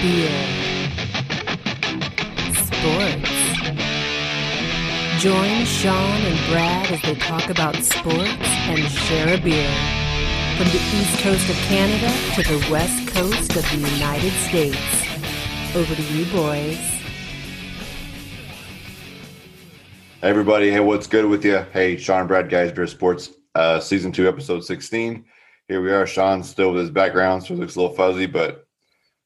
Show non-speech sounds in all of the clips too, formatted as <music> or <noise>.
beer, sports. Join Sean and Brad as they talk about sports and share a beer. From the east coast of Canada to the west coast of the United States. Over to you, boys. Hey everybody, hey, what's good with you? Hey, Sean Brad, Guys Beer Sports, uh, season two, episode 16. Here we are. Sean still with his background, so it looks a little fuzzy, but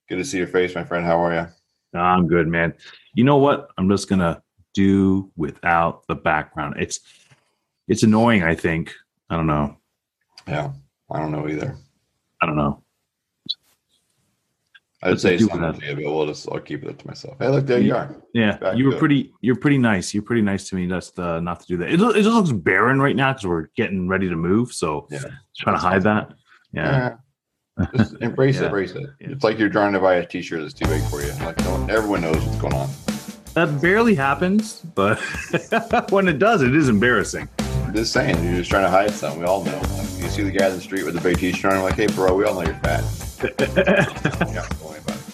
good to see your face, my friend. How are you? I'm good, man. You know what? I'm just gonna do without the background. It's it's annoying, I think. I don't know. Yeah, I don't know either. I don't know. I'd Let's say something to you, but we'll just I'll keep it to myself. Hey, look, there you are. Yeah, Back you were pretty. You're pretty nice. You're pretty nice to me. Just uh, not to do that. It, it just looks barren right now because we're getting ready to move. So Yeah. trying to hide that. Yeah. Yeah. Just <laughs> embrace it, embrace it. Yeah. It's like you're trying to buy a t-shirt that's too big for you. Like no, everyone knows what's going on. That barely happens, but <laughs> when it does, it is embarrassing. I'm just saying, you're just trying to hide something. We all know. Like, you see the guy in the street with the big t-shirt on, like, hey, bro, we all know you're fat. <laughs> Yeah, don't worry about it.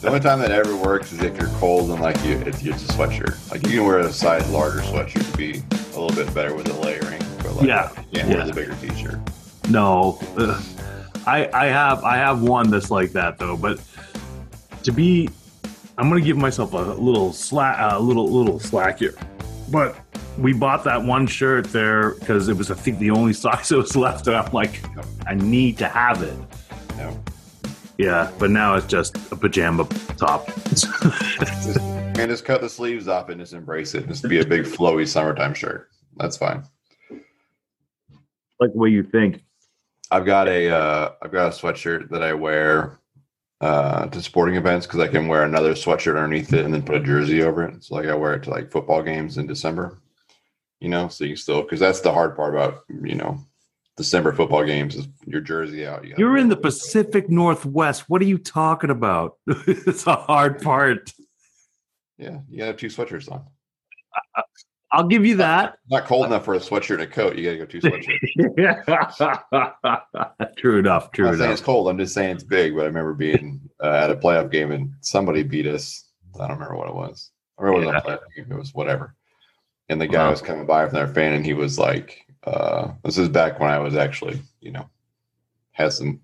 The only time that ever works is if you're cold and like you, it's, it's a sweatshirt. Like you can wear a size larger sweatshirt to be a little bit better with the layering, but like Yeah, you can't wear yeah. the bigger t-shirt. No, Ugh. I I have I have one that's like that though. But to be, I'm gonna give myself a little slack, a little little slack here. But we bought that one shirt there because it was I think the only size that was left, and I'm like, I need to have it. No, Yeah, but now it's just a pajama top. <laughs> and just cut the sleeves off and just embrace it. Just be a big flowy summertime shirt. That's fine. like the way you think. I've got a uh, I've got a sweatshirt that I wear uh, to sporting events because I can wear another sweatshirt underneath it and then put a jersey over it. So like I wear it to like football games in December. You know, so you still because that's the hard part about you know December football games is your jersey out. You You're in the. Pacific Northwest. What are you talking about? <laughs> it's a hard part. Yeah, you have two sweatshirts on. I'll give you that. Not cold enough for a sweatshirt and a coat. You gotta go two sweatshirts. <laughs> true enough. True I'm not saying it's cold. I'm just saying it's big. But I remember being uh, at a playoff game and somebody beat us. I don't remember what it was. I remember it was a playoff game. It was whatever. And the guy Wow. was coming by from their fan, and he was like, uh, "This is back when I was actually, you know, had some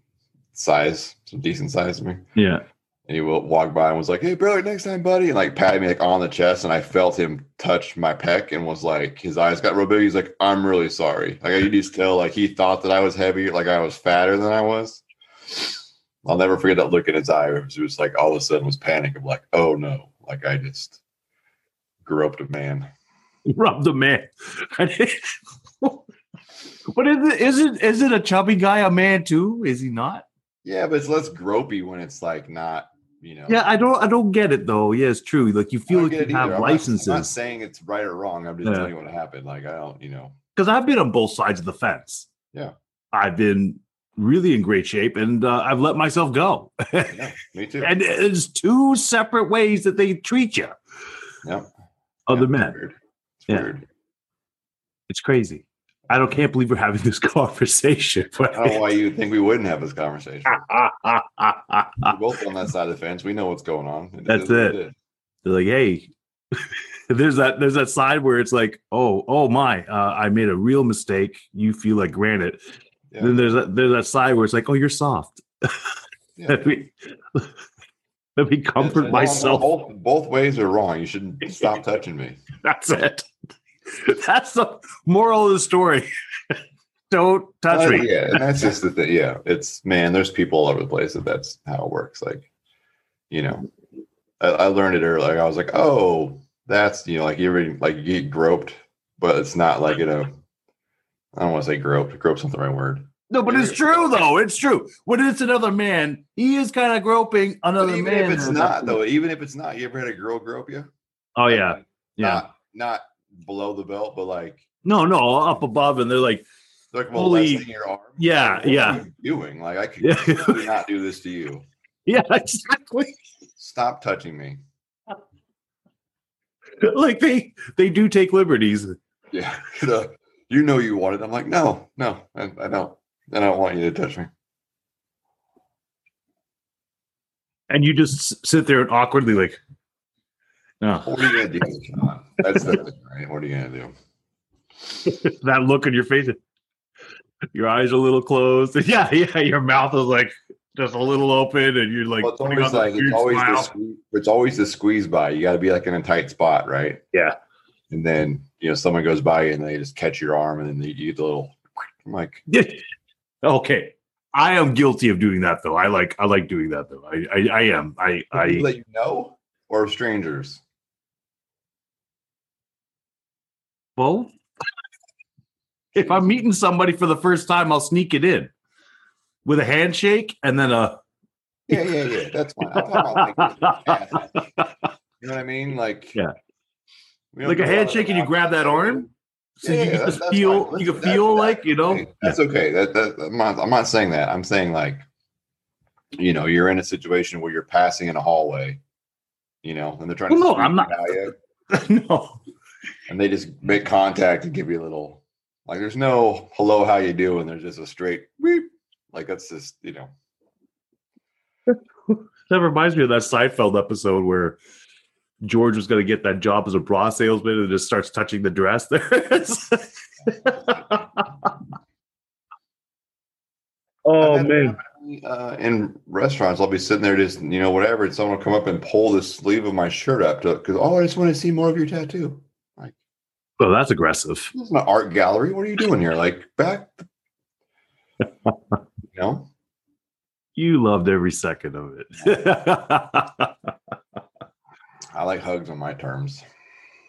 size, some decent size to me." Yeah. And he will walk by and was like, "Hey, brother, next time, buddy," and like patted me like on the chest, and I felt him touch my pec, and was like, his eyes got real big. He's like, "I'm really sorry." Like I could just tell, like he thought that I was heavier, like I was fatter than I was. I'll never forget that look in his eye. It was just like all of a sudden was panic of like, "Oh no!" Like I just grew up a man. <laughs> Rub a man. <laughs> But is it is it is it a chubby guy a man too? Is he not? Yeah, but it's less gropey when it's like not, you know. Yeah, I don't I don't get it though. Yeah, it's true. Like you feel like you have I'm not- I'm not, licenses. saying it's right or wrong. I'm just Yeah. telling you what happened. Like I don't, you know. Because I've been on both sides of the fence. Yeah. I've been really in great shape and uh, I've let myself go. Yeah, me too. <laughs> and it's two separate ways that they treat you. Yeah. Other Yeah, men. Weird. It's Yeah. weird. It's crazy. I don't can't believe we're having this <laughs> conversation. I don't know why you think we wouldn't have this conversation. <laughs> We're both on that side of the fence. We know what's going on. It That's it. it. They're like, hey, <laughs> there's that there's that side where it's like, oh, oh my, uh, I made a real mistake. You feel like granite. Yeah. Then there's that there's that side where it's like, oh, you're soft. Yeah. let me let me comfort no, myself. Both, both ways are wrong. You shouldn't stop touching me. That's it. <laughs> That's the moral of the story. <laughs> Don't touch Uh, me. Yeah, and that's just the <laughs> thing. Yeah, it's man. There's people all over the place that that's how it works. Like, you know, I, I learned it early. I was like, oh, that's you know, like you ever like you get groped, but it's not like you know. I don't want to say groped. Grope's not the right word. No, but it's true though. It's true. When it's another man, he is kind of groping But another even man. if it's not though, even if it's not, you ever had a girl grope you? Oh yeah, yeah. Not not below the belt, but like No, no, up above, and they're like, like Holy- your arm. Yeah, Like, yeah. Doing like I could Yeah. <laughs> not do this to you. yeah, exactly. Stop touching me. <laughs> like they they do take liberties. Yeah, <laughs> the- you know you want it. I'm like, no, no, I, I don't. And I don't want you to touch me. and you just sit there and awkwardly like, no, What are you gonna do? Sean? That's the thing, right? What are you gonna do? <laughs> that look on your face. Your eyes are a little closed. <laughs> Yeah, yeah. Your mouth is like just a little open, and you're like, Well, it's always like it's always the squeeze, it's always the squeeze by. You got to be like in a tight spot, right? Yeah. And then you know someone goes by you and they just catch your arm and then they, you get the little. I'm like, <laughs> Okay. I am guilty of doing that though. I like I like doing that though. I I, I am. I I that you know or strangers. Both. If I'm meeting somebody for the first time, I'll sneak it in with a handshake and then a Yeah, yeah, yeah. That's fine. I'm talking about like, you know what I mean? Like, Yeah. like a do lot of handshake and you grab that arm. So Yeah, you yeah, can just that's- that's feel fine. you can feel that- like, you know. That's okay. That, that I'm not. I'm not saying that. I'm saying like, you know, you're in a situation where you're passing in a hallway, you know, and they're trying Well, to. no, I'm not- <laughs> no. And they just make contact and give you a little. Like, there's no hello, how you doing? There's just a straight beep. Like that's just you know. <laughs> That reminds me of that Seinfeld episode where George was going to get that job as a bra salesman and just starts touching the dress there. <laughs> <laughs> oh man. Uh, in restaurants, I'll be sitting there just you know whatever, and someone will come up and pull the sleeve of my shirt up to because oh, I just want to see more of your tattoo. Oh, that's aggressive. This is my art gallery. What are you doing here? Like back, <laughs> you know. You loved every second of it. I like hugs on my terms.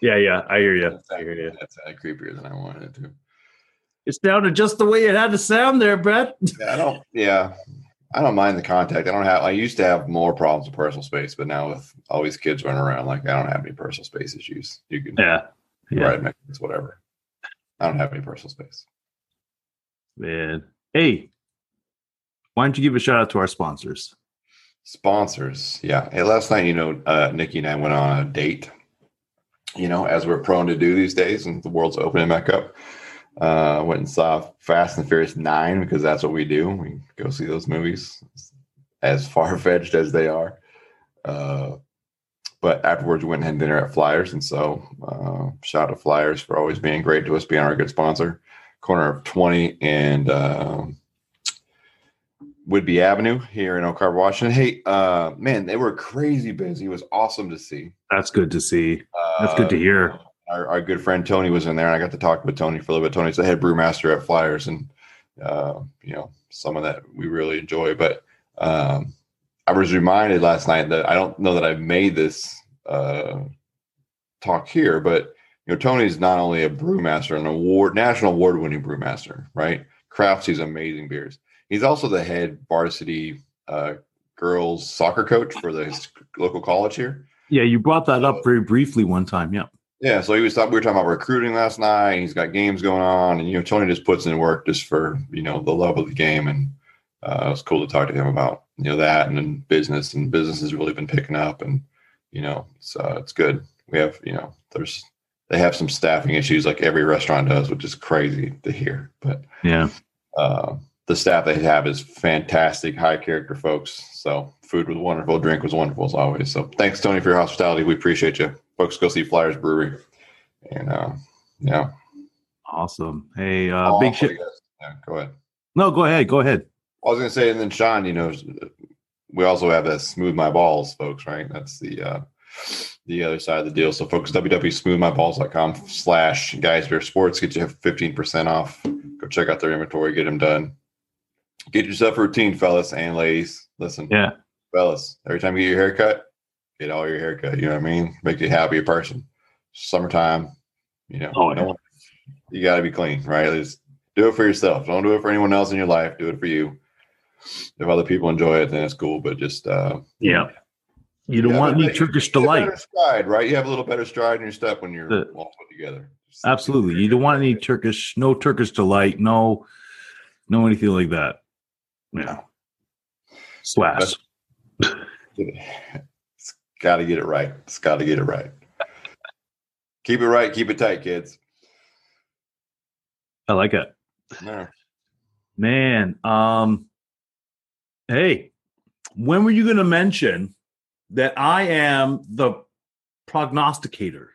yeah, yeah, I hear you. That's, I hear you. that's uh, creepier than I wanted it to. It sounded just the way it had to sound there, Brett. Yeah, I don't. Yeah, I don't mind the contact. I don't have. I used to have more problems with personal space, but now with all these kids running around, like I don't have any personal space issues. You can Yeah, yeah, my kids, whatever. I don't have any personal space. man. Hey, why don't you give a shout out to our sponsors? Sponsors, yeah. Hey, last night, you know, uh, Nikki and I went on a date. You know, as we're prone to do these days, and the world's opening back up. Uh, went and saw Fast and Furious Nine because that's what we do. We go see those movies, as far fetched as they are. Uh, but afterwards, we went and had dinner at Flyers, and so uh, shout out to Flyers for always being great to us, being our good sponsor. Corner of Twenty and. Um, Whidbey Avenue here in Oak Harbor, Washington. Hey, uh, man, they were crazy busy. It was awesome to see. That's good to see. Uh, That's good to hear. Our, our good friend Tony was in there, and I got to talk with Tony for a little bit. Tony's the head brewmaster at Flyers, and uh, you know, someone that we really enjoy. But um, I was reminded last night that I don't know that I've made this uh, talk here, but you know, Tony's not only a brewmaster, an award, national award-winning brewmaster, right? Crafts these amazing beers. He's also the head varsity uh, girls soccer coach for the local college here. Yeah, you brought that up very briefly one time. Yeah. Yeah, so he was talking. We were talking about recruiting last night. He's got games going on, and you know, Tony just puts in work just for you know the love of the game, and uh, it was cool to talk to him about you know that and then business, and business has really been picking up, and you know, it's uh, it's good. We have you know, there's they have some staffing issues like every restaurant does, which is crazy to hear, but Yeah. uh, the staff they have is fantastic, high character folks. So food was wonderful, drink was wonderful as always. So thanks, Tony, for your hospitality. We appreciate you. Folks, go see Flyers Brewery. And uh, yeah, Awesome. Hey, uh, All big shit. Yeah, go ahead. No, go ahead. Go ahead. I was gonna say, and then Sean, you know, we also have that smooth my balls, folks, right? That's the uh the other side of the deal. So folks, www.smoothmyballs.com slash guys beer sports get you 15% off. Go check out their inventory, get them done. Get yourself a routine, fellas and ladies. Listen, Yeah. fellas, every time you get your haircut, get all your haircut. You know what I mean? Make you a happier person. Summertime, you know, Oh, no one- you got to be clean, right? Just do it for yourself. Don't do it for anyone else in your life. Do it for you. If other people enjoy it, then it's cool. But just uh, Yeah. You don't yeah, want any Turkish you get a delight. stride, right? You have a little better stride in your step when you're The- all put together. Just- Absolutely. You don't want any Turkish, no Turkish delight, no, no anything like that. Yeah. Slash. <laughs> It's got to get it right. It's got to get it right. keep it right. Keep it tight, kids. I like it. Man. Um, hey, when were you going to mention that I am the prognosticator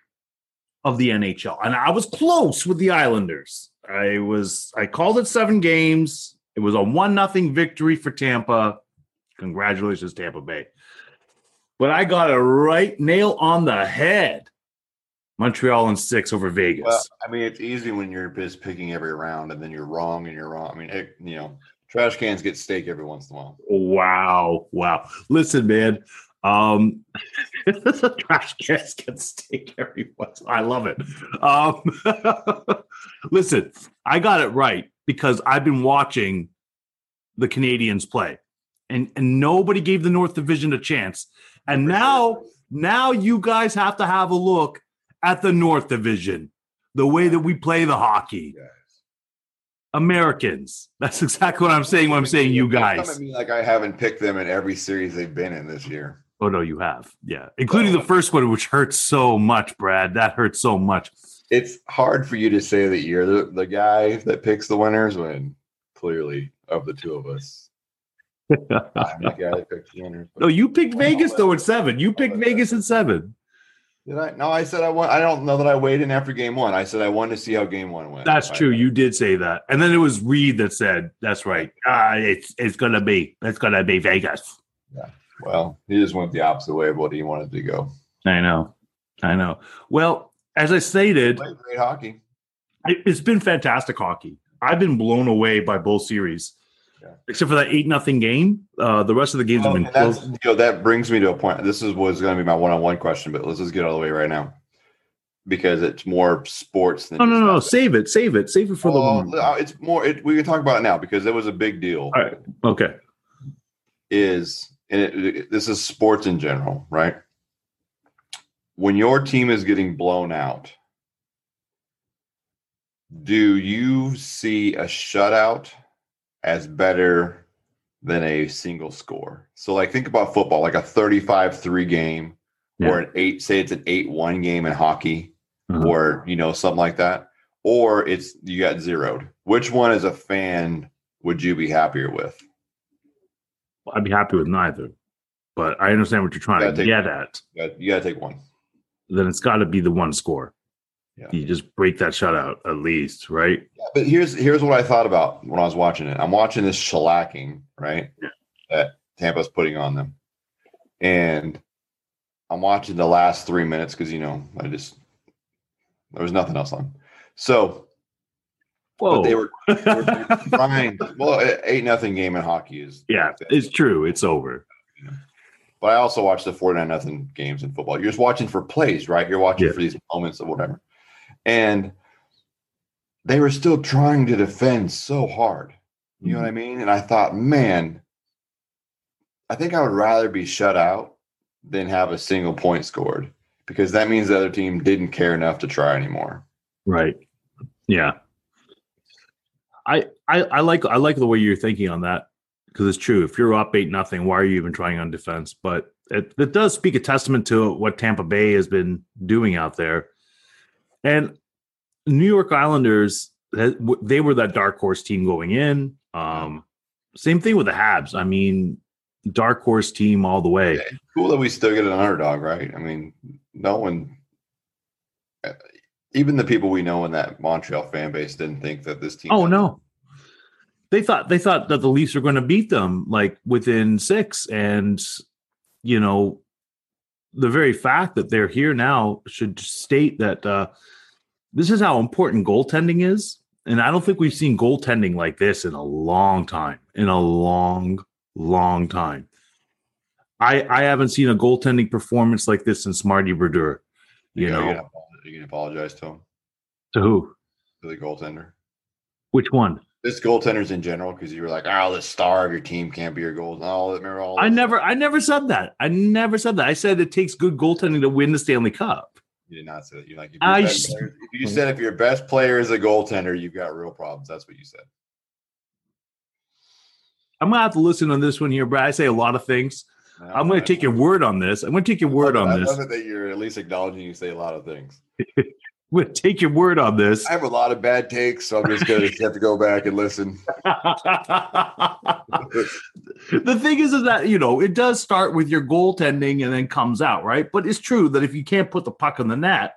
of the NHL? And I was close with the Islanders. I was I called it seven games. It was a one nothing victory for Tampa. Congratulations, Tampa Bay. But I got it right nail on the head. Montreal in six over Vegas. Well, I mean, it's easy when you're just picking every round and then you're wrong and you're wrong. I mean, it, you know, trash cans get steak every once in a while. Wow. Wow. Listen, man. Um <laughs> trash cans get steak every once. I love it. Um <laughs> listen, I got it right because I've been watching the Canadiens play. And and nobody gave the North Division a chance. And now now you guys have to have a look at the North Division, the way that we play the hockey. Americans. That's exactly what I'm saying when I'm saying you guys. at me like I haven't picked them in every series they've been in this year. Oh no, you have. Yeah. Including the first one, which hurts so much, Brad. That hurts so much. It's hard for you to say that you're the, the guy that picks the winners when clearly of the two of us, <laughs> I'm the guy that picks the winners. No, you picked Vegas though at seven. You picked Vegas at seven. Did I? No, I said I want. I don't know that I weighed in after game one. I said I wanted to see how game one went. That's I- true. You did say that. And then it was Reed that said, That's right. Ah, it's it's gonna be it's gonna be Vegas. Yeah. Well, he just went the opposite way of what he wanted to go. I know. I know. Well, as I stated, great hockey. It's been fantastic hockey. I've been blown away by both series. Yeah. Except for that eight nothing game. Uh, the rest of the games have been close. you know, that brings me to a point. This is was going to be my one-on-one question, but let's just get out of the way right now because it's more sports than No, no, just no. Save it. Save it. Save it for the Well, moment. uh, it's more. It, we can talk about it now because it was a big deal. All right. Okay. Is and it, it- this is sports in general, right? When your team is getting blown out, do you see a shutout as better than a single score? So, like, think about football, like a 35 3 game or an eight, say it's an 8 1 game in hockey Uh-huh. or, you know, something like that. Or it's you got zeroed. Which one as a fan would you be happier with? I'd be happy with neither. But I understand what you're trying Yeah, to get at. You got, you got to take one. Then it's got to be the one score. Yeah. You just break that shutout at least, right? Yeah, but here's here's what I thought about when I was watching it. I'm watching this shellacking, right? Yeah. That Tampa's putting on them. And I'm watching the last three minutes because you know, I just there was nothing else on. So Whoa. but they were, they were <laughs> trying well, eight nothing game in hockey is yeah, it's true. It's over. but I also watch the 49 nothing games in football. You're just watching for plays, right? You're watching Yeah. for these moments of whatever. And they were still trying to defend so hard. You know what mm-hmm. I mean? And I thought, man, I think I would rather be shut out than have a single point scored because that means the other team didn't care enough to try anymore. Right. Yeah. I, I I like I like the way you're thinking on that because it's true. If you're up eight nothing, why are you even trying on defense? But it, it does speak a testament to what Tampa Bay has been doing out there. And New York Islanders, they were that dark horse team going in. Um, same thing with the Habs. I mean, dark horse team all the way. Cool that we still get an underdog, right? I mean, no one, uh, even the people we know in that Montreal fan base didn't think that this team. Oh no. They thought they thought that the Leafs were going to beat them like within 6 and you know the very fact that they're here now should state that uh this is how important goaltending is and I don't think we've seen goaltending like this in a long time in a long long time. I I haven't seen a goaltending performance like this since Marty Brodeur. You Yeah, know, gonna, you're apologize to him, to who? to the goaltender. Which one? This goaltenders in general, because you were like, "Oh, the star of your team can't be your goal." Oh, remember all? I never, stuff? I never said that. I never said that. I said it takes good goaltending to win the Stanley Cup. You did not say that. You're like, if, I your best s- player- if you said if your best player is a goaltender, you've got real problems. That's what you said. I'm gonna have to listen on this one here, Brad. I say a lot of things. I'm gonna take your word on this. I'm gonna take your word on I this. I love it that you're at least acknowledging you say a lot of things. <laughs> Gonna take your word on this. I have a lot of bad takes, so I'm just gonna <laughs> have to go back and listen. <laughs> the thing is, is that you know it does start with your goaltending and then comes out right. But it's true that if you can't put the puck in the net,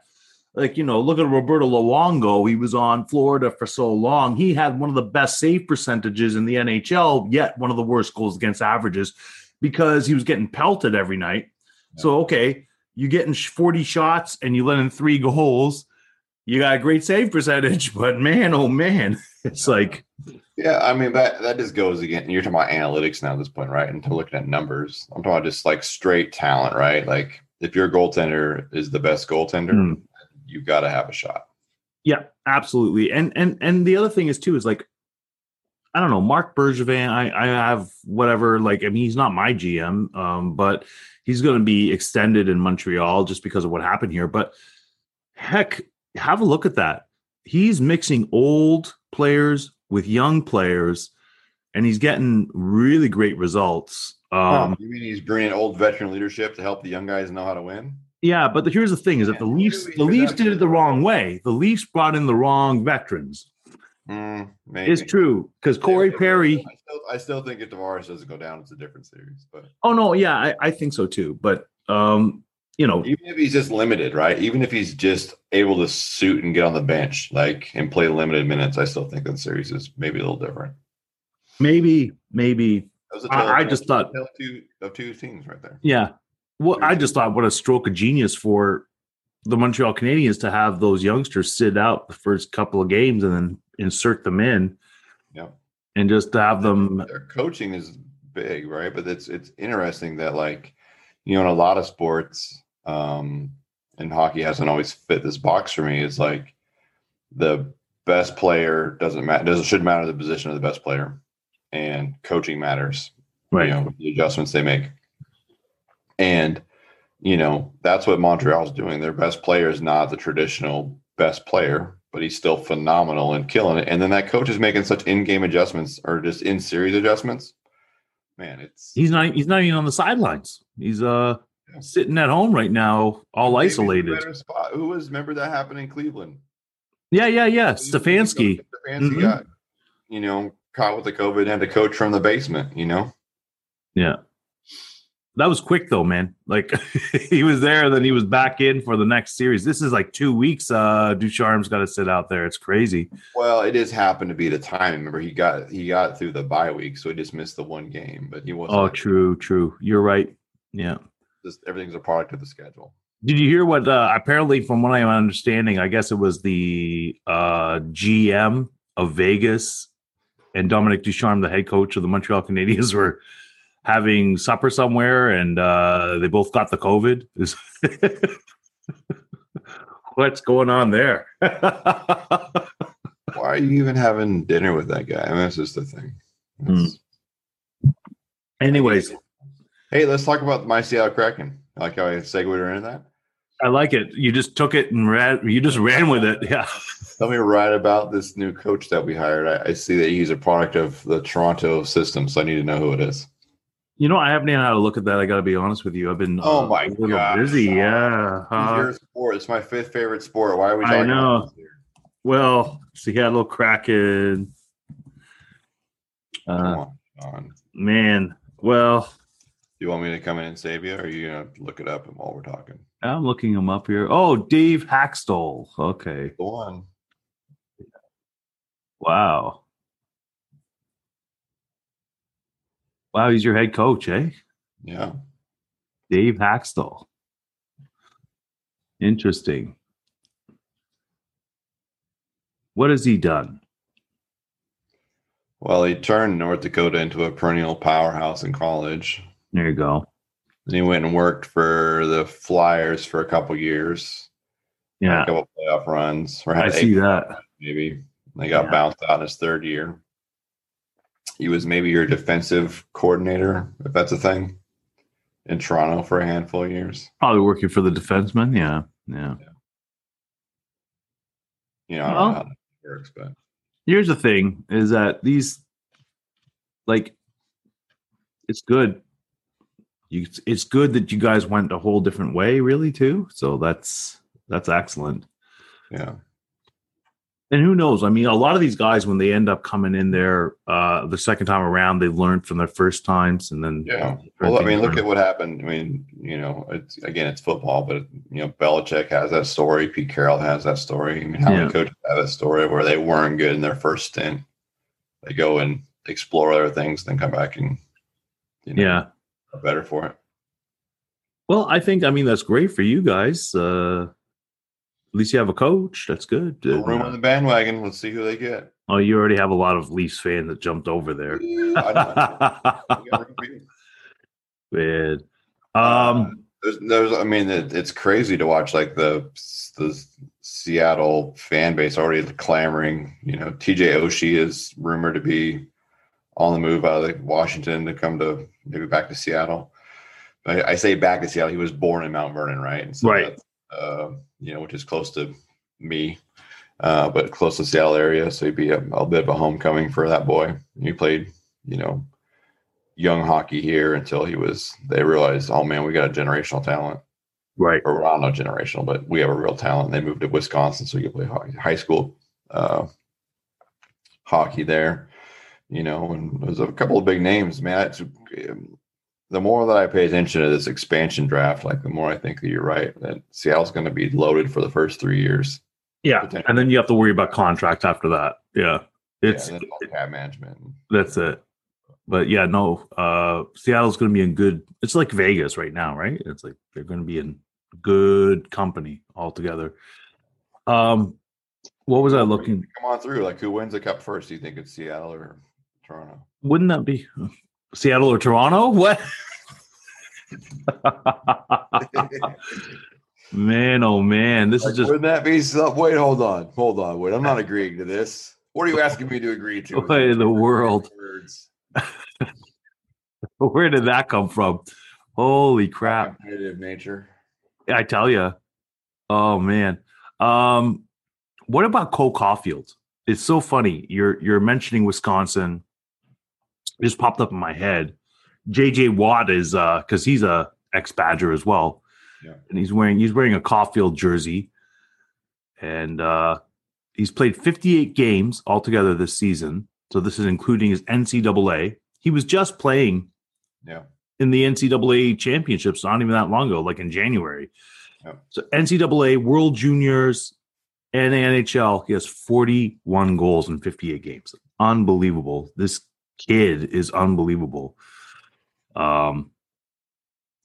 like you know, look at Roberto Luongo. He was on Florida for so long. He had one of the best save percentages in the NHL, yet one of the worst goals against averages because he was getting pelted every night. Yeah. So okay, you're getting forty shots and you let in three goals. You got a great save percentage, but man, oh man, <laughs> it's like yeah, I mean that that just goes again. You're talking about analytics now at this point, right? And to looking at numbers, I'm talking about just like straight talent, right? Like if your goaltender is the best goaltender, mm. you've got to have a shot. Yeah, absolutely. And and and the other thing is too is like I don't know, Marc Bergevin. I I have whatever. Like I mean, he's not my GM, um, but he's going to be extended in Montreal just because of what happened here. But heck, have a look at that. He's mixing old players with young players, and he's getting really great results. Um, you mean he's bringing old veteran leadership to help the young guys know how to win? Yeah, but the, here's the thing: is that the Leafs the Leafs did it the wrong way. The Leafs brought in the wrong veterans. Mm, it's true because Corey yeah, Perry. I still, I still, think if Tavares doesn't go down, it's a different series. But oh no, yeah, I, I think so too. But um, you know, even if he's just limited, right? Even if he's just able to suit and get on the bench, like and play limited minutes, I still think that series is maybe a little different. Maybe, maybe. I, I just thought of two of two teams right there. Yeah. Well, I just thought what a stroke of genius for the Montreal Canadiens to have those youngsters sit out the first couple of games and then insert them in. Yeah. And just to have them their coaching is big, right? But it's it's interesting that like, you know, in a lot of sports, um, and hockey hasn't always fit this box for me. It's like the best player doesn't matter. Doesn't should matter the position of the best player, and coaching matters. Right. You know the adjustments they make, and you know that's what Montreal's doing. Their best player is not the traditional best player, but he's still phenomenal and killing it. And then that coach is making such in-game adjustments or just in-series adjustments. Man, it's he's not he's not even on the sidelines. He's uh sitting at home right now, all Maybe isolated. Who was? Remember that happened in Cleveland? Yeah, yeah, yeah. Stefanski. Stefanski mm-hmm. got, you know, caught with the COVID and had to coach from the basement. You know. Yeah. That was quick though, man. Like <laughs> he was there, then he was back in for the next series. This is like two weeks. Uh Ducharme's got to sit out there. It's crazy. Well, it just happened to be the time. Remember, he got he got through the bye week, so he just missed the one game. But he wasn't. Oh, true, true. You're right. Yeah just everything's a product of the schedule. Did you hear what? Uh, apparently, from what I'm understanding, I guess it was the uh, GM of Vegas and Dominique Ducharme, the head coach of the Montreal Canadiens, <laughs> were having supper somewhere, and uh, they both got the COVID. <laughs> What's going on there? <laughs> Why are you even having dinner with that guy? I mean, that's just the thing. Hmm. Anyways, Hey, let's talk about my Seattle Kraken. I like how I segued into that. I like it. You just took it and ran. You just ran with it. <laughs> Yeah. Tell me right about this new coach that we hired. I, I, see that he's a product of the Toronto system, so I need to know who it is. You know, I haven't even had to look at that. I got to be honest with you. I've been oh my uh, god busy. Yeah, uh, your sport. It's my fifth favorite sport. Why are we? Talking I know. Well, Seattle Kraken. Uh, on, man, well, you want me to come in and save you, or are you gonna look it up while we're talking? I'm looking him up here. Oh, Dave Hakstol. Okay. The one. Wow. Wow, he's your head coach, eh? Yeah. Dave Hakstol. Interesting. What has he done? Well, he turned North Dakota into a perennial powerhouse in college. There you go. And he went and worked for the Flyers for a couple years. Yeah, a couple playoff runs. I see that. Maybe they got yeah. bounced out in his third year. He was maybe your defensive coordinator, if that's a thing, in Toronto for a handful of years. Probably working for the defenseman. Yeah, yeah. yeah. You know, I don't well, know how that works, but here's the thing: is that these, like, it's good you, it's good that you guys went a whole different way, really, too. So that's that's excellent. Yeah. And who knows? I mean, a lot of these guys, when they end up coming in there uh, the second time around, they learned from their first times, and then Yeah. Well, I mean, look at what happened. I mean, you know, it's again, it's football, but you know, Belichick has that story. Pete Carroll has that story. I mean, how Yeah. many coaches have that story where they weren't good in their first stint? They go and explore other things, then come back and you know, yeah. Better for it. Well, I think I mean that's great for you guys. Uh, at least you have a coach. That's good. No room uh, on the bandwagon. Let's see who they get. oh, you already have a lot of Leafs fans that jumped over there. I don't- <laughs> we got room for you. Man. Um, There's, there's, I mean, it, it's crazy to watch like the the Seattle fan base already clamoring. You know, TJ Oshie is rumored to be on the move out of Washington to come to maybe back to Seattle. I, I say back to Seattle. He was born in Mount Vernon, right? And Right. Uh, you know, which is close to me, uh, but close to Seattle area. So he'd be a, a bit of a homecoming for that boy. He played, you know, young hockey here until he was. They realized, oh man, we got a generational talent right. or well, not know generational, but we have a real talent. They moved to Wisconsin so you could play hockey, high school uh, hockey there, you know, and there's a couple of big names, man. It's, um, the more that I pay attention to this expansion draft, like the more I think that you're right that Seattle's going to be loaded for the first three years. Yeah. And then you have to worry about contract after that. Yeah. It's yeah, and then all cap management. that's it. But yeah, no, uh Seattle's gonna be in good it's like Vegas right now, right? It's like they're gonna be in good company altogether. Um what was I looking Come on through. Like, who wins the cup first? Do you think it's Seattle or Toronto? wouldn't that be Seattle or Toronto? <laughs> What? man, oh man, this Like, is just wouldn't that be some? Wait, hold on, hold on, wait. I'm not agreeing to this. What are you asking me to agree to? What in the world? <laughs> <laughs> Where did that come from? Holy crap. Competitive nature. I tell you. Oh man. Um what about Cole Caufield? It's so funny. You're you're mentioning Wisconsin. It just popped up in my head. JJ Watt is uh cuz he's a ex-Badger as well. Yeah. And he's wearing he's wearing a Caufield jersey. And uh he's played 58 games altogether this season. So this is including his NCAA. He was just playing Yeah. in the NCAA championships not even that long ago, like in January. Yep. So NCAA, World Juniors, and NHL, he has 41 goals in 58 games. Unbelievable. This kid is unbelievable. Um,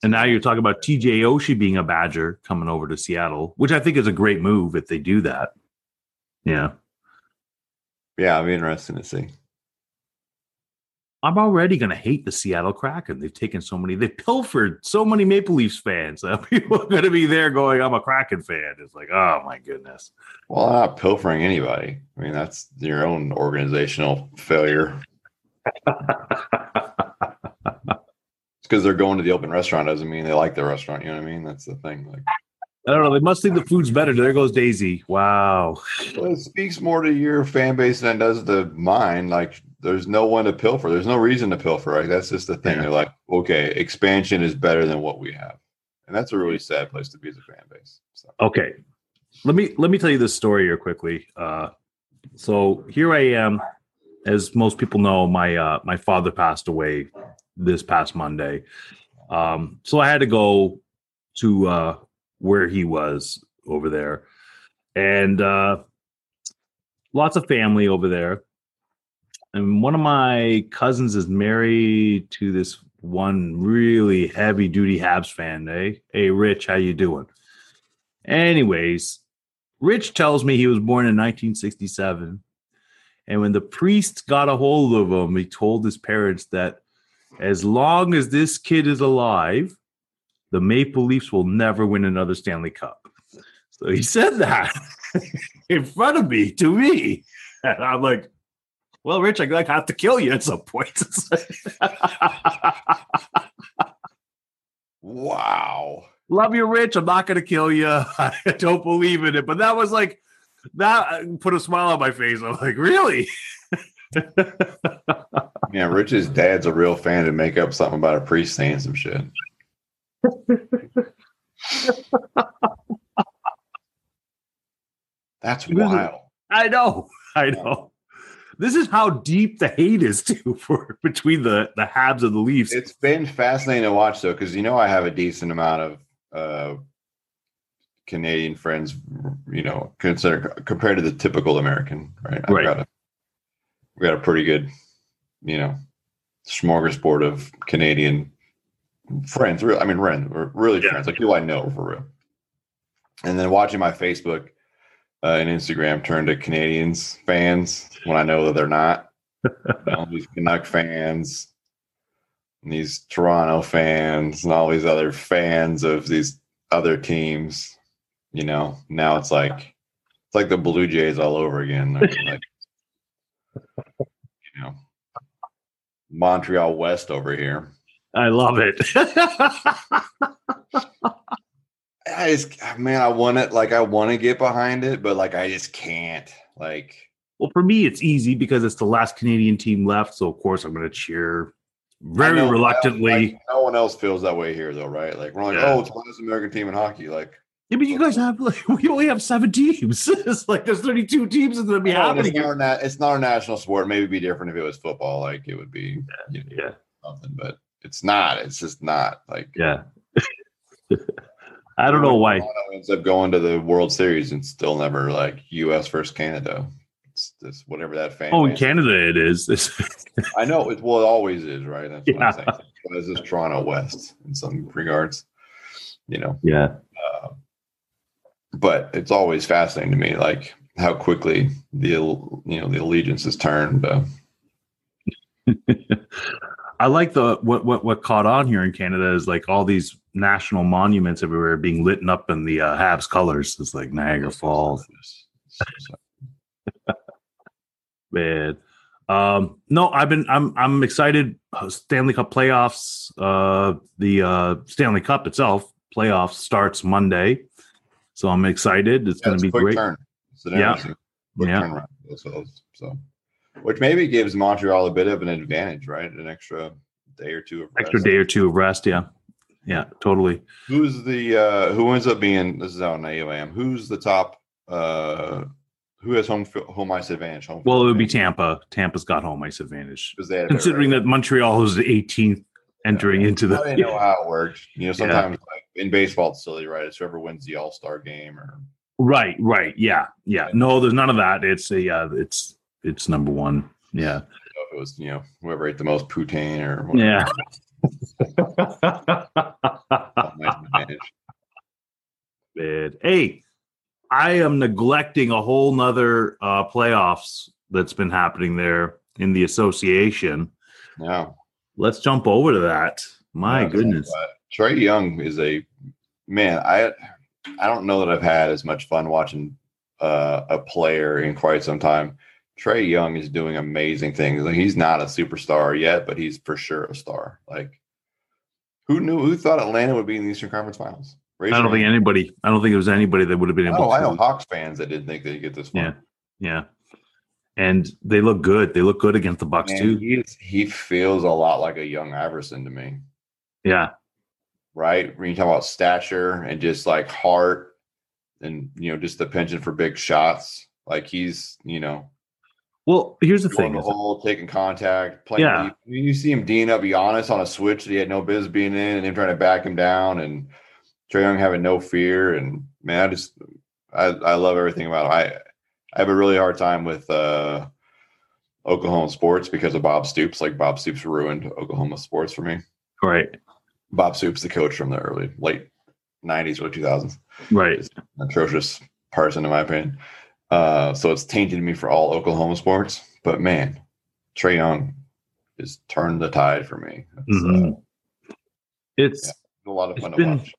and now you're talking about TJ Oshie being a Badger coming over to Seattle, which I think is a great move if they do that. Yeah. Yeah, I'll be interested to see. I'm already going to hate the Seattle Kraken. They've taken so many, they've pilfered so many Maple Leafs fans. that <laughs> People are going to be there going, I'm a Kraken fan. It's like, oh my goodness. Well, I'm not pilfering anybody. I mean, that's your own organizational failure. Because they're going to the open restaurant doesn't mean they like the restaurant. You know what I mean? That's the thing. Like, I don't know. They must think the food's better. There goes Daisy. Wow. well, it speaks more to your fan base than it does to mine. Like, there's no one to pilfer. There's no reason to pilfer. Right? That's just the thing. Yeah. They're like, okay, expansion is better than what we have, and that's a really sad place to be as a fan base. So, Okay. Let me let me tell you this story here quickly. Uh, so here I am. As most people know, my uh, my father passed away this past Monday. Um, so I had to go to uh, where he was over there, and uh, lots of family over there. And one of my cousins is married to this one really heavy duty Habs fan. Hey, hey, Rich, how you doing? Anyways, Rich tells me he was born in 1967. And when the priest got a hold of him, he told his parents that as long as this kid is alive, the Maple Leafs will never win another Stanley Cup. So he said that <laughs> in front of me to me. And I'm like, well, Rich, I like have to kill you at some point. <laughs> wow. love you, Rich. I'm not going to kill you. <laughs> I don't believe in it. But that was like, that put a smile on my face. I'm like, really? <laughs> Yeah, Rich's dad's a real fan to make up something about a priest saying some shit. <laughs> That's He was a- wild. I know. I know. This is how deep the hate is too <laughs> for between the the Habs and the Leafs. It's been fascinating to watch though, because you know I have a decent amount of uh, Canadian friends. You know, consider compared to the typical American, right? I've Right. Got a, we got a pretty good, you know, smorgasbord of Canadian friends. Real, I mean, friends, we're really Yeah. friends, like people I know for real. And then watching my Facebook uh, and Instagram turn to Canadiens fans when I know that they're not. Know, these Canuck fans, and these Toronto fans, and all these other fans of these other teams. You know, now it's like it's like the Blue Jays all over again. Like, you know, Montreal West over here. I love it. I just, man, I want it. Like, I want to get behind it, but like, I just can't. Like, well, for me, it's easy because it's the last Canadian team left. So of course I'm going to cheer very know, reluctantly. like, no one else feels that way here, though, right? Like, we're like, Yeah. oh, it's the last American team in hockey. Like, yeah, but you guys have like <laughs> we only have seven teams. <laughs> it's like there's 32 teams and then be I happening. it's, not na- it's not our national sport. Maybe it'd be different if it was football. Like, it would be you know, Yeah, something, but it's not. It's just not. Like, yeah. <laughs> I don't know why. Toronto ends up going to the World Series and still never like U.S. versus Canada. It's just whatever that fan. Oh, in Canada it is. It's- I know it. Well, it always is, right? That's what I'm saying. But it's just Toronto West in some regards, you know. yeah. Um, But it's always fascinating to me, like how quickly the you know the allegiance is turned. Uh, <laughs> I like the what what what caught on here in Canada is like all these national monuments everywhere being lit up in the uh, Habs colors. It's like Niagara Falls, <laughs> man. Um, no, I've been I'm I'm excited. Stanley Cup playoffs. Uh, the uh, Stanley Cup itself playoffs starts Monday, so I'm excited. It's Yeah, going to be great. turn. Yeah. quick Yeah. turnaround. So, so, which maybe gives Montreal a bit of an advantage, right? An extra day or two of Extra day or two of rest. Yeah, yeah, totally. Who's the uh who ends up being this is how naive I am. Who's the top uh who has home home ice advantage? Home Well, it would be? Tampa. Tampa's got home ice advantage. they had a better considering that Montreal was the 18th entering into the. I didn't know how it worked. You know, sometimes like in baseball it's silly, right? It's whoever wins the All Star game or Right, right, yeah, yeah. No, there's none of that. It's a, uh, it's it's number one. Yeah, if it was you know whoever ate the most poutine or whatever. yeah. home ice advantage. Bad. Hey, I am neglecting a whole nother uh, playoffs that's been happening there in the association. Yeah. Let's jump over to that. My Yeah, goodness. Trae Young is a man. I I don't know that I've had as much fun watching uh, a player in quite some time. Trae Young is doing amazing things. Like, he's not a superstar yet, but he's for sure a star. Like who knew? Who thought Atlanta would be in the Eastern Conference Finals? Raise I don't think hand. anybody. I don't think there was anybody that would have been able. Oh, to. I know Hawks fans that didn't think they'd get this far. Yeah. Yeah. And they look good. They look good against the Bucks Man, too. he, is- he feels a lot like a young Iverson to me. Yeah. Right? When you talk about stature and just like heart and you know, just the penchant for big shots. Like he's, you know, Well, here's the thing. the hole, taking contact, playing. Yeah. deep. You see him D'ing up Giannis on a switch that he had no business being in, and him trying to back him down, and Trae Young having no fear. And man, I just, I, I love everything about him. I, I have a really hard time with uh Oklahoma sports because of Bob Stoops. Like Bob Stoops ruined Oklahoma sports for me. Right. Bob Stoops, the coach from the early late '90s, early 2000s, Right. atrocious person in my opinion. Uh, so it's tainted me for all Oklahoma sports. But man, Trae Young has turned the tide for me. It's, uh, Mhm. It's a lot of It's fun been- to watch.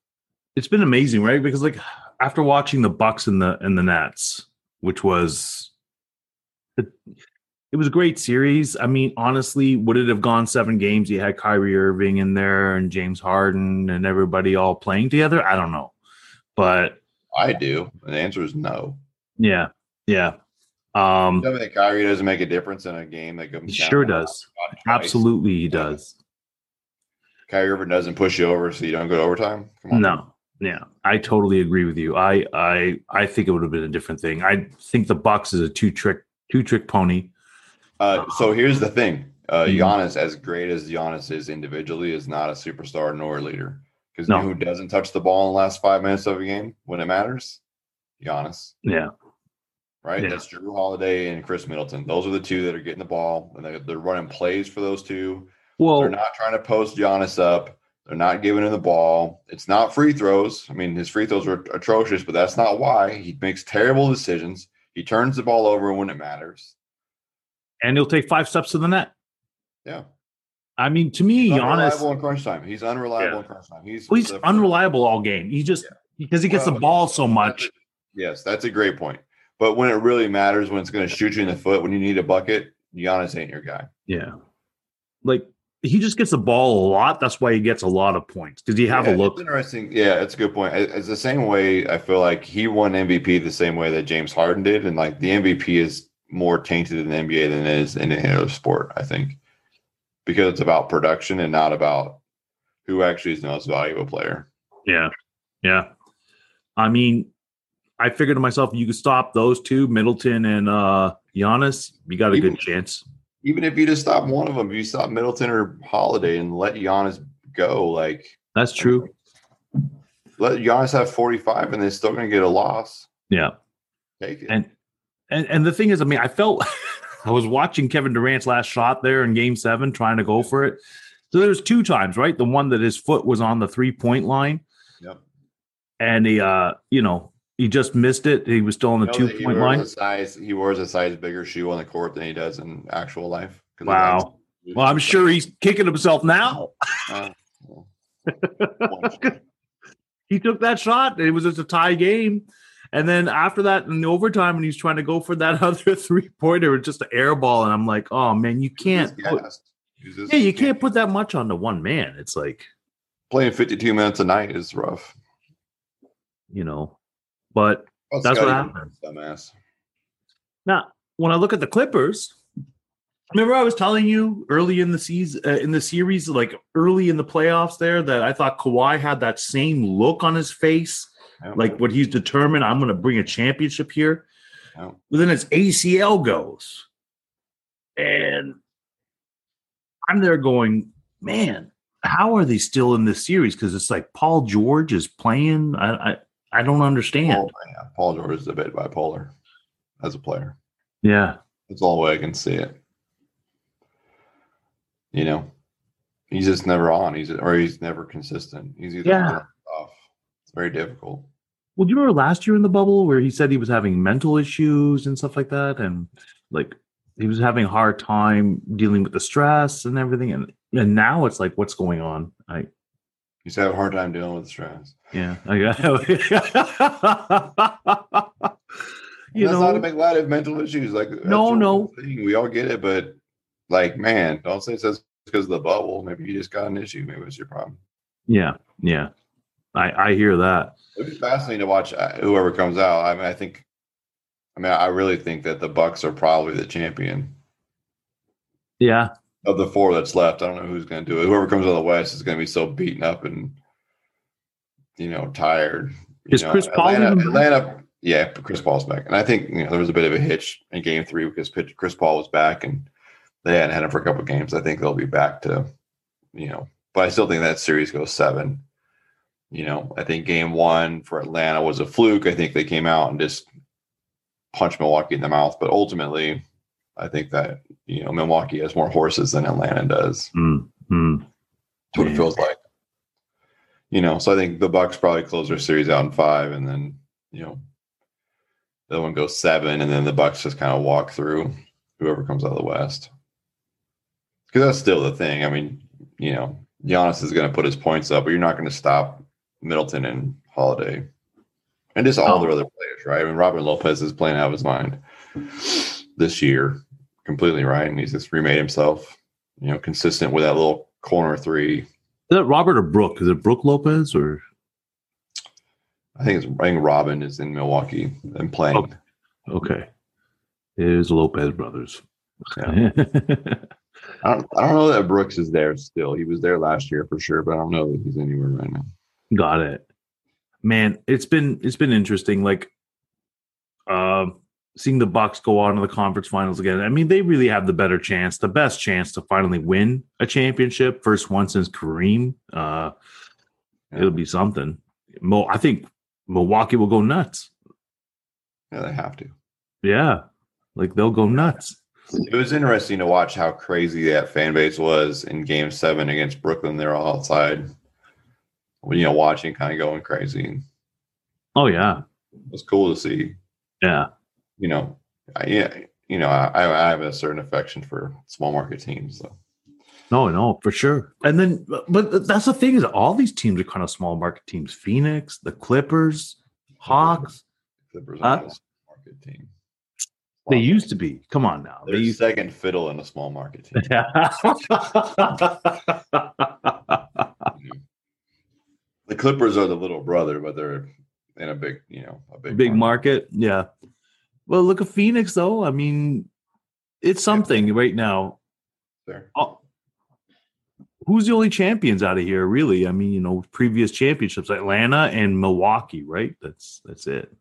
it's been amazing, right? Because like after watching the Bucks and the and the Nets, which was it, was a great series. I mean, honestly, would it have gone seven games? You had Kyrie Irving in there and James Harden and everybody all playing together. I don't know, but I do. The answer is no. yeah, yeah, um, Tell me that Kyrie doesn't make a difference in a game that comes. he sure does. Absolutely, he does. Kyrie Irving doesn't push you over, so you don't go to overtime. Come on. No, Yeah, I totally agree with you. I I I think it would have been a different thing. I think the Bucks is a two trick two trick pony. Uh, so here's the thing: uh, Mhm. Giannis, as great as Giannis is individually, is not a superstar nor a leader. Because No. you know who doesn't touch the ball in the last five minutes of a game when it matters? Giannis, Yeah, right? Yeah. That's Jrue Holiday and Khris Middleton. Those are the two that are getting the ball, and they're, they're running plays for those two. well, They're not trying to post Giannis up. They're not giving him the ball. It's not free throws. I mean, his free throws are atrocious, but that's not why. He makes terrible decisions. He turns the ball over when it matters. And he'll take five steps to the net. Yeah. I mean, to me, He's Giannis, unreliable in crunch time. He's unreliable Yeah. in crunch time. He's, well, he's unreliable all game. He just because he gets Well, the ball so that's much. a- yes, that's a great point. But when it really matters, when it's going to shoot you in the foot, when you need a bucket, Giannis ain't your guy. Yeah, like he just gets the ball a lot. That's why he gets a lot of points because you have Yeah, a look. Interesting. Yeah, it's a good point. It's the same way I feel like he won MVP the same way that James Harden did, and like the MVP is more tainted in the NBA than it is in any other sport. I think because it's about production and not about who actually is the most valuable player. Yeah, yeah. I mean, I figured to myself, you could stop those two, Middleton and uh Giannis. You got a Even- good chance. Even if you just stop one of them, if you stop Middleton or Holiday and let Giannis go, like That's true. let Giannis have 45 and they're still going to get a loss. Yeah. Take it. And and and the thing is, I mean, I felt <laughs> I was watching Kevin Durant's last shot there in game seven, trying to go for it. So there's two times, right? The one that his foot was on the three point line, yep. and he uh, you know, he just missed it. He was still on the two point line. Size, he wears a size bigger shoe on the court than he does in actual life. Wow. Well, I'm sure he's kicking himself now. <laughs> Uh, well, <laughs> he took that shot. It was just a tie game. And then after that, in the overtime, when he's trying to go for that <laughs> other three pointer, it's just an air ball. And I'm like, oh man, you can't. Put, gassed. He's just- yeah, you can't put that much on the one man. It's like Playing 52 minutes a night is rough. you know, but Oh, That's Scotty what Pippen, Dumbass. now when I look at the Clippers, remember I was telling you early in the season, uh, in the series, like early in the playoffs, there that I thought Kawhi had that same look on his face, Yeah. like what he's determined, I'm going to bring a championship here. Yeah. But then his ACL goes, and I'm there going, man, how are they still in this series? Because it's like Paul George is playing. I I, I don't understand. Paul, Paul George is a bit bipolar as a player. Yeah, That's all way I can see it. You know, he's just never on. He's or he's never consistent. He's either Yeah. on or off. It's very difficult. Well, do you remember last year in the bubble where he said he was having mental issues and stuff like that, and like he was having a hard time dealing with the stress and everything, and and now it's like, what's going on? I He's had a hard time dealing with the stress. yeah, I got <laughs> you that's not to know, make light of mental issues. Like No, no. thing. we all get it, but like, man, don't say it's just because of the bubble. Maybe you just got an issue. Maybe it's your problem. yeah, yeah, I I hear that. It'd be fascinating to watch uh, whoever comes out. I mean, I think, I mean, I really think that the Bucks are probably the champion Yeah, of the four that's left. I don't know who's going to do it. Whoever comes out of the West is going to be so beaten up and you know tired. You Is know, Chris Paul Atlanta, even? Atlanta, yeah, Chris Paul's back, and I think you know there was a bit of a hitch in Game Three because Chris Paul was back and they hadn't had him for a couple of games. I think they'll be back to, you know, but I still think that series goes seven. You know, I think Game One for Atlanta was a fluke. I think they came out and just punched Milwaukee in the mouth, but ultimately, I think that you know Milwaukee has more horses than Atlanta does. Mm, mm. That's what it feels like. You know, so I think the Bucks probably close their series out in five, and then you know the other one goes seven, and then the Bucks just kind of walk through whoever comes out of the West. Because that's still the thing. I mean, you know, Giannis is going to put his points up, but you're not going to stop Middleton and Holiday, and just all Oh. their other players, right? I mean, Robin Lopez is playing out of his mind this year, completely right, and he's just remade himself. You know, consistent with that little corner three Is that Robert or Brooke? Is it Brooke Lopez or I think it's I think Robin is in Milwaukee and playing. Okay. okay? It is Lopez brothers. Yeah. <laughs> I don't I don't know that Brooks is there still. He was there last year for sure, but I don't know that he's anywhere right now. Got it. man, it's been it's been interesting. Like, um, seeing the Bucks go on to the conference finals again. I mean, they really have the better chance, the best chance to finally win a championship. First one since Kareem. Uh, Yeah. It'll be something. Mo- I think Milwaukee will go nuts. Yeah, they have to. Yeah, like they'll go nuts. It was interesting to watch how crazy that fan base was in Game Seven against Brooklyn. They're all outside, you know, watching, kind of going crazy. Oh yeah, It was cool to see. yeah. You know, I, yeah, you know, I, I have a certain affection for small market teams. So No, no, for sure. And then, but- that's the thing is, all these teams are kind of small market teams. Phoenix, the Clippers, Hawks. Clippers are uh, a small market team. They used to be. Come on now. They They're used. second fiddle in a small market team. <laughs> <laughs> the Clippers are the little brother, but they're in a big, you know, a big, Big market. Yeah. Well, look at Phoenix though. I mean, it's something right now. There. Oh, who's the only champions out of here? Really? I mean, you know, previous championships, Atlanta and Milwaukee, right? That's that's it.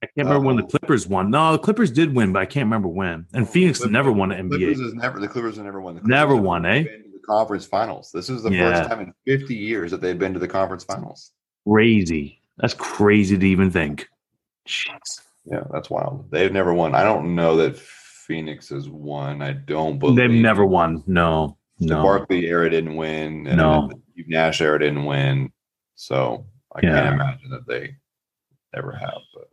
I can't remember when the Clippers won. No, the Clippers did win, but I can't remember when. And Phoenix Clippers- never won an Clippers NBA. has never the Clippers have never won. The Never Clippers have won, never eh? The conference finals. This is the Yeah. first time in 50 years that they've been to the conference finals. Crazy. That's crazy to even think. Jeez. Yeah, that's wild. They've never won. I don't know that Phoenix has won. I don't believe They've never won. No, The no. Barkley era didn't win, and No. the Steve Nash era didn't win. So I Yeah. can't imagine that they ever have. But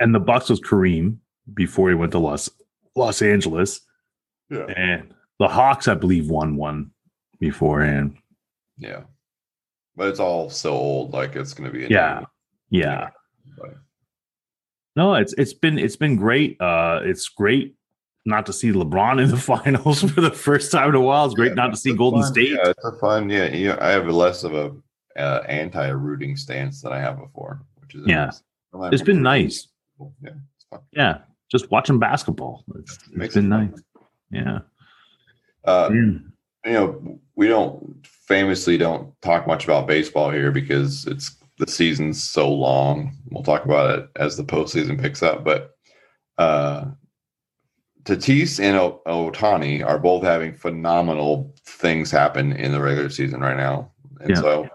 and the Bucks was Kareem before he went to Los Los Angeles, yeah, and the Hawks, I believe, won one beforehand. yeah. But it's all so old. Like it's going to be Yeah. Yeah, but- no, it's it's been it's been great. Uh, it's great not to see LeBron in the <laughs> finals for the first time in a while. It's great Yeah, not to see Golden fun- State. Yeah, it's a fun. Yeah, yeah. I have less of a uh, anti-rooting stance than I have before, which is Yeah. I'm It's been nice. people. Yeah, it's fun. Yeah, just watching basketball. It's, it's been it nice. Yeah. Uh, Mm. you know, we don't famously don't talk much about baseball here because it's the season's so long. We'll talk about it as the postseason picks up. But uh, Tatis and o- Ohtani are both having phenomenal things happen in the regular season right now, and Yeah. so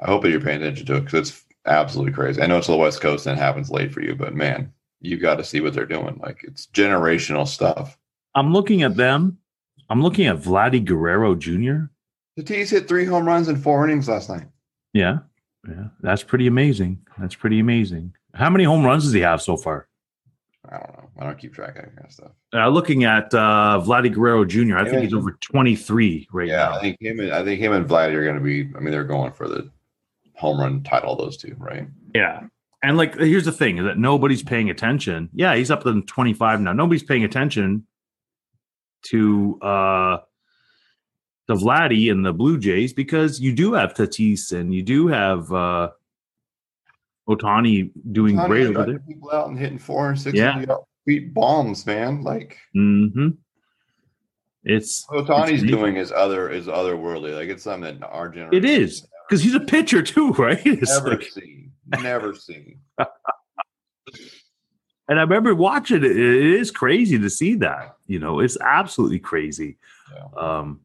I hope that you're paying attention to it because it's absolutely crazy. I know it's the West Coast and it happens late for you, but man, you got to see what they're doing. Like it's generational stuff. I'm looking at them. I'm looking at Vladdy Guerrero Jr. Tatis hit three home runs in four innings last night. Yeah. Yeah. That's pretty amazing. That's pretty amazing. How many home runs does he have so far? I don't know. I don't keep track of that kind of stuff. Uh, looking at uh, Vladdy Guerrero Jr., I think Yeah. he's over 23 right yeah, now. Yeah, I think him and I think him and Vladdy are going to be. I mean, they're going for the home run title. Those two, right? Yeah. And like, here's the thing is that nobody's paying attention. Yeah, he's up to 25 now. Nobody's paying attention to uh the Vladdy and the Blue Jays because you do have Tatis and you do have uh Ohtani doing Ohtani's great over there. People out and hitting four and six Yeah. feet bombs, man. Like hmm It's Ohtani's amazing. doing is other is otherworldly. Like it's something that our generation it is because he's a pitcher too, <laughs> right? It's never like, seen, never seen. <laughs> and I remember watching it. It is crazy to see that. You know, it's absolutely crazy. Yeah. Um,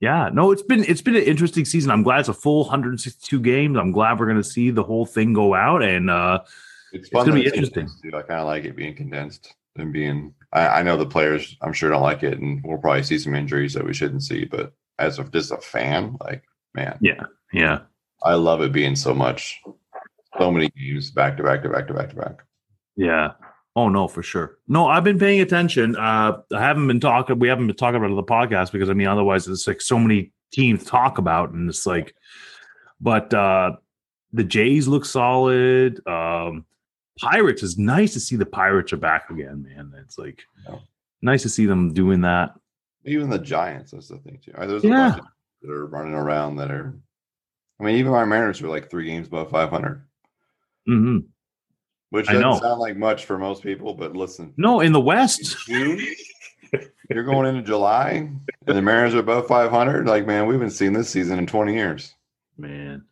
yeah, no, it's been it's been an interesting season. I'm glad it's a full 162 games. I'm glad we're going to see the whole thing go out, and uh, It's fun. gonna be interesting. I kind of like it being condensed and being. I, I know the players. I'm sure don't like it, and we'll probably see some injuries that we shouldn't see. But as of just a fan, like man, yeah, yeah, I love it being so much, so many games back to back to back to back to back. Yeah. Oh no, for sure. No, I've been paying attention. Uh, I haven't been talking. We haven't been talking about it on the podcast because I mean, otherwise it's like so many teams talk about, and it's like, but uh, the Jays look solid. Um, Pirates is nice to see the Pirates are back again, man. It's like Yeah. nice to see them doing that. Even the Giants, that's the thing too. There's Yeah. a bunch of that are running around that are. I mean, even my Mariners were like three games above 500, hmm which I doesn't know. sound like much for most people. But listen, No, in the in West, June, you're going into July and the Mariners are above 500. Like, man, we've been seeing this season in 20 years. Man,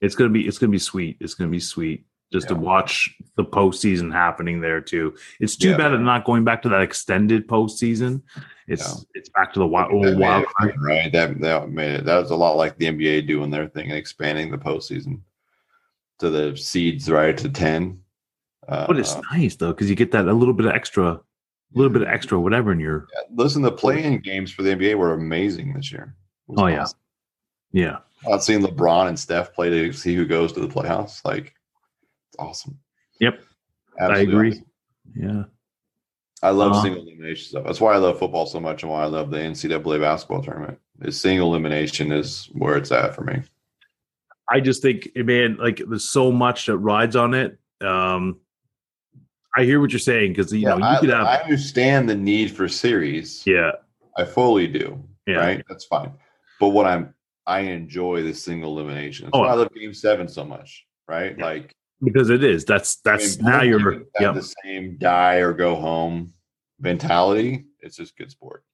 it's gonna be it's gonna be sweet. It's gonna be sweet just to watch the postseason happening there too. It's too Yeah. bad it's not going back to that extended postseason. It's it's back to the wild, old wild it right? That that made it. That was a lot like the NBA doing their thing and expanding the postseason to the seeds, right? To 10. Uh, But it's nice though because you get that a little bit of extra, a little bit of extra whatever in your listen, the play-in games for the NBA were amazing this year. Oh, yeah. awesome. yeah. I've seen LeBron and Steph play to see who goes to the playoffs. Like, it's awesome. Yep. Absolutely agree. awesome. Yeah. I love Uh, single elimination stuff. That's why I love football so much and why I love the NCAA basketball tournament. Is single elimination is where it's at for me. I just think, man, like there's so much that rides on it. Um, I hear what you're saying because you know you I, could have, I understand the need for series. yeah, I fully do. Yeah. Right. That's fine. But what I'm I enjoy the single elimination. That's Oh, why I love game seven so much. Right. Yeah. Like because it is. That's that's I mean, now you're have yeah the same die or go home mentality. It's just good sport.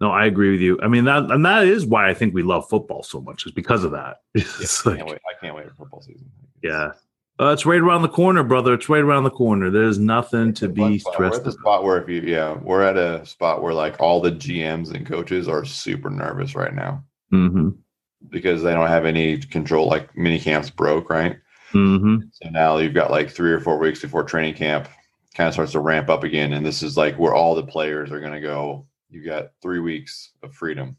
No I agree with you. I mean that and that is why I think we love football so much is because of that. <laughs> I like, can't wait. I can't wait for football season. yeah, uh, it's right around the corner, brother. It's right around the corner. There's nothing to be We're stressed at the about. spot where if you yeah, we're at a spot where like all the GMs and coaches are super nervous right now hmm because they don't have any control. Like mini camps broke, right? hmm So now you've got like three or four weeks before training camp kind of starts to ramp up again, and this is like where all the players are going to go. You got three weeks of freedom.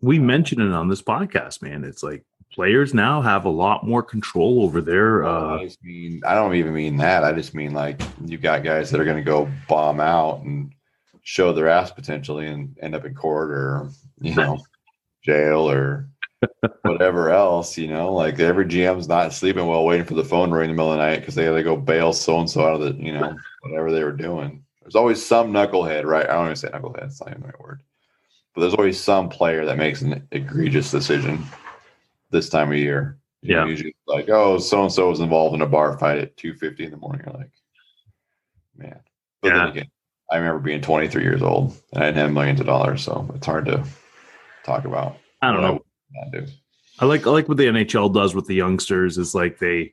We mentioned it on this podcast, man. It's like players now have a lot more control over their. I uh just mean I don't even mean that. I just mean like you got guys that are going to go bomb out and show their ass potentially and end up in court or you know <laughs> jail or whatever else. You know, like every GM's not sleeping well, waiting for the phone to ring in the middle of the night because they got to go bail so and so out of the you know whatever they were doing. There's always some knucklehead, right? I don't even say knucklehead. It's not even the right word. But there's always some player that makes an egregious decision this time of year. You know, Yeah. usually like, oh, so and so was involved in a bar fight at two fifty in the morning. You're like, man. But Yeah. then again, I remember being 23 years old and I didn't have millions of dollars, so it's hard to talk about. I don't know. not do. I like I like what the NHL does with the youngsters is like they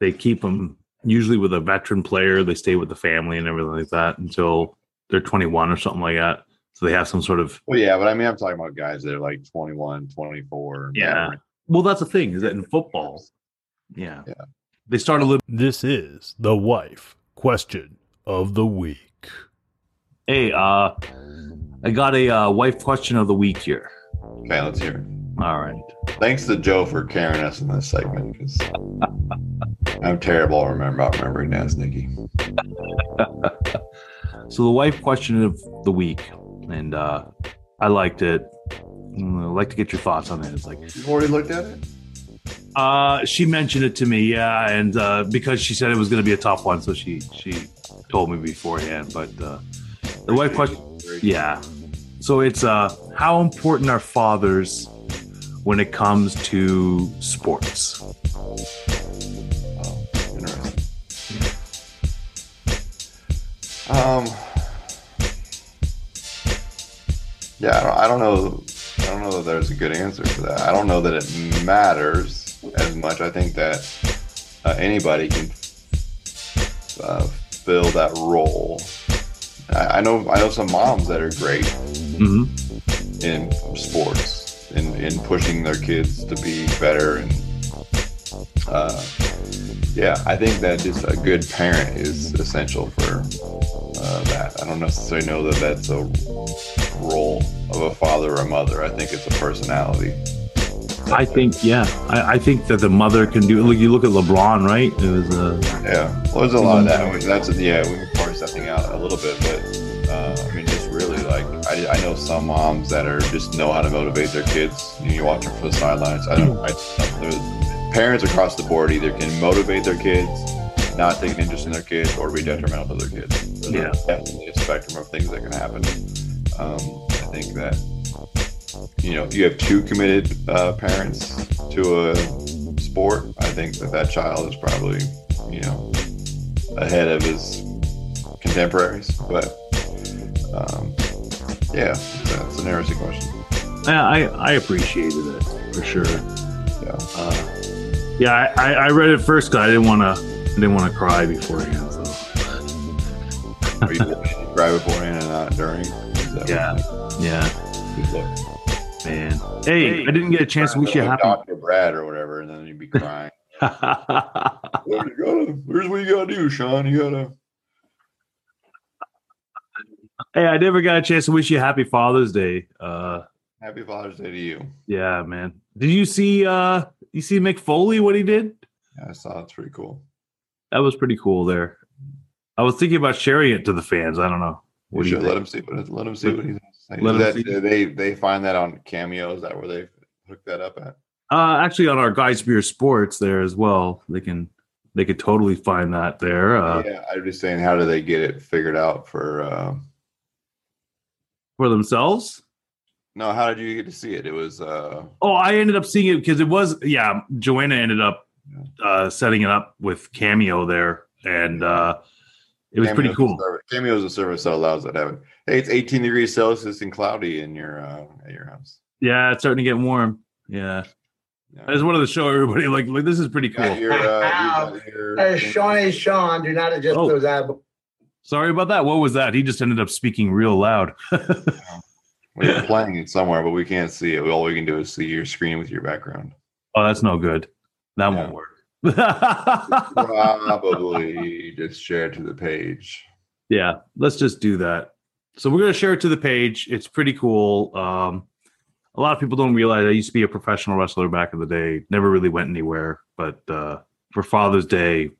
they keep them usually with a veteran player. They stay with the family and everything like that until they're 21 or something like that. So they have some sort of Well, yeah, but I mean, I'm talking about guys that are like 21, 24. Yeah. well. That's the thing is that in football, yeah, Yeah. they start a little. This is the wife question of the week. Hey, uh, I got a uh, wife question of the week here. Okay, let's hear it. All right. Thanks to Joe for carrying us in this segment because <laughs> I'm terrible at remember about remembering Nan's Nikki. <laughs> So the wife question of the week, and uh, I liked it. Mm, I'd like to get your thoughts on it. It's like You've already looked at it? Uh, she mentioned it to me, yeah, and uh, because she said it was going to be a tough one, so she she told me beforehand. But uh, the wife question, yeah. So it's uh, how important are fathers when it comes to sports? Um. Yeah, I don't, I don't know. I don't know that there's a good answer for that. I don't know that it matters as much. I think that uh, anybody can uh, fill that role. I, I know. I know some moms that are great hmm in sports in, in pushing their kids to be better and uh, yeah i think that just a good parent is essential for uh, that. I don't necessarily know that that's a role of a father or a mother. I think it's a personality. I think, yeah, I, I think that the mother can do. Look, you look at LeBron, right? It was uh, yeah. Well there's a lot of that. That's yeah we can parse that thing out a little bit but uh, i mean just really like I, I know some moms that are just know how to motivate their kids. You, know, you watch them from the sidelines. I don't I, parents across the board either can motivate their kids not take an interest in their kids or be detrimental to their kids there's Yeah. definitely a spectrum of things that can happen um, i think that you know if you have two committed uh, parents to a sport i think that that child is probably you know ahead of his contemporaries but um, yeah, that's an interesting question. Yeah, I I appreciated it for sure. Yeah. Uh, yeah, I, I I read it first because I didn't want to I didn't want to cry beforehand. So <laughs> Are you cry beforehand and not during? Yeah. yeah, man. Hey, I didn't get a chance to wish you a happy. Dr. Brad or whatever, and then you'd be crying. <laughs> Well, you gotta, here's what you gotta do, Sean. You gotta. hey, I never got a chance to wish you a happy Father's Day. Uh, Happy Father's Day to you. yeah, man. Did you see uh you see Mick Foley what he did? Yeah, I saw it's pretty cool. That was pretty cool there. I was thinking about sharing it to the fans. I don't know. What do you let him see what let him see what he's saying. Let that, see. they they find that on Cameo. Is that where they hook that up at? Uh, actually, on our Guys Beer Sports there as well. They can they could totally find that there uh, yeah, I'm just saying, how do they get it figured out for? Uh, for themselves. No, how did you get to see it? It was uh, Oh, I ended up seeing it because it was yeah. Joanna ended up uh, setting it up with Cameo there, and uh, it was pretty Cameo's a cool. Cameo is a service that allows that to happen. Hey, it's 18 degrees Celsius and cloudy in your uh, at your house. Yeah, it's starting to get warm. Yeah, Yeah. I just wanted to show everybody <laughs> like like this is pretty You got cool. your, uh, you got your- Hey, Shawnee Sean, do not adjust Oh. those ab- Sorry about that. What was that? He just ended up speaking real loud. <laughs> We're <laughs> playing it somewhere, but we can't see it. All we can do is see your screen with your background. oh, that's no good. That Yeah. won't work. <laughs> Probably just share it to the page. Yeah, let's just do that. So we're gonna share it to the page. It's pretty cool. Um, a lot of people don't realize I used to be a professional wrestler back in the day. Never really went anywhere, but uh, for Father's Day,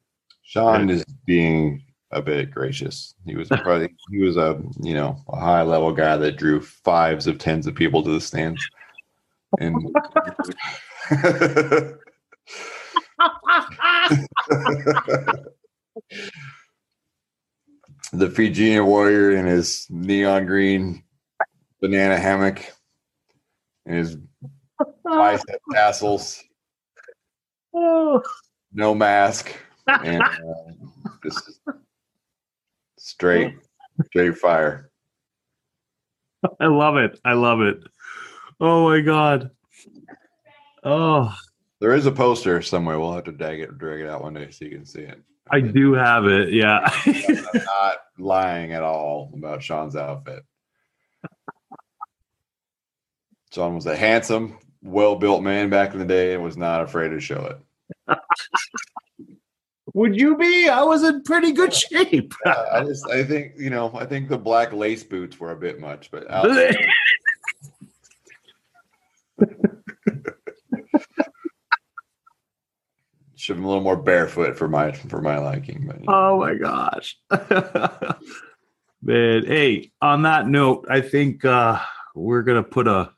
Sean is being a bit gracious. He was <laughs> probably he was a you know a high level guy that drew fives of tens of people to the stands. And <laughs> the Fijian warrior in his neon green banana hammock and his bicep <laughs> tassels, no mask, and uh, just straight, <laughs> straight fire. I love it. I love it. Oh my god. Oh, There is a poster somewhere. We'll have to drag it, drag it out one day so you can see it. I do have it. Yeah. I'm <laughs> not lying at all about Sean's outfit. Sean was a handsome, well-built man back in the day and was not afraid to show it. <laughs> Would you be? I was in pretty good shape. Uh, I just, I think, you know, I think the black lace boots were a bit much, but outside- <laughs> should have been a little more barefoot for my for my liking. But you know. oh my gosh. <laughs> Man, hey, on that note, I think uh we're gonna put a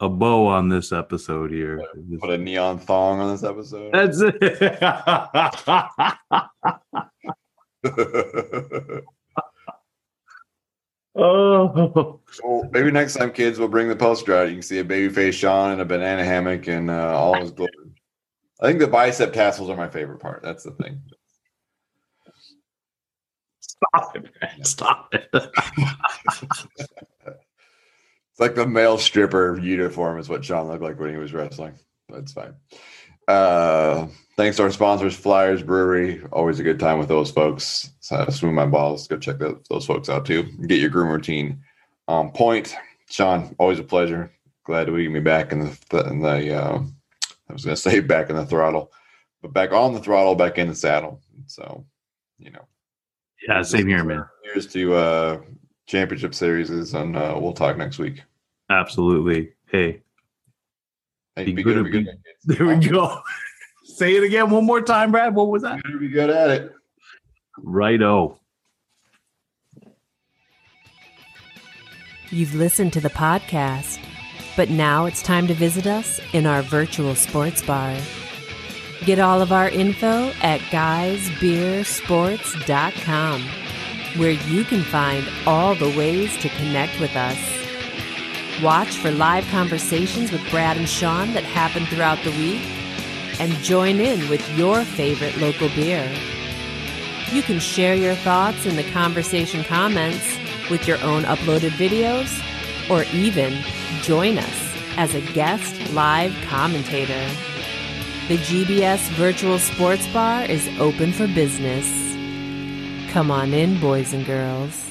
a bow on this episode here. put a neon thong on this episode. That's it. <laughs> oh, well, maybe next time, kids, we'll bring the poster out. You can see a babyface Sean in a banana hammock and uh, all his glory. I think the bicep tassels are my favorite part. That's the thing. stop it, man. Stop it. <laughs> It's like the male stripper uniform is what Sean looked like when he was wrestling. That's fine. Uh, thanks to our sponsors, Flyers Brewery. Always a good time with those folks. So, swing my balls. Go check those, those folks out too. Get your groom routine on point. Sean, always a pleasure. Glad to be back in the in the. Uh, I was going <laughs> to say back in the throttle, but back on the throttle, back in the saddle. So, you know, Yeah, same here, man. Here's to uh, championship series, is, and uh, we'll talk next week. Absolutely. Hey, Hey, Be be, good good, or be be- good. there we go. <laughs> Say it again one more time, Brad. What was that? You better be good at it. Righto. You've listened to the podcast, but now it's time to visit us in our virtual sports bar. Get all of our info at guysbeersports.com, where you can find all the ways to connect with us. Watch for live conversations with Brad and Sean that happen throughout the week, and join in with your favorite local beer. You can share your thoughts in the conversation comments with your own uploaded videos, or even join us as a guest live commentator. The GBS Virtual Sports Bar is open for business. Come on in, boys and girls.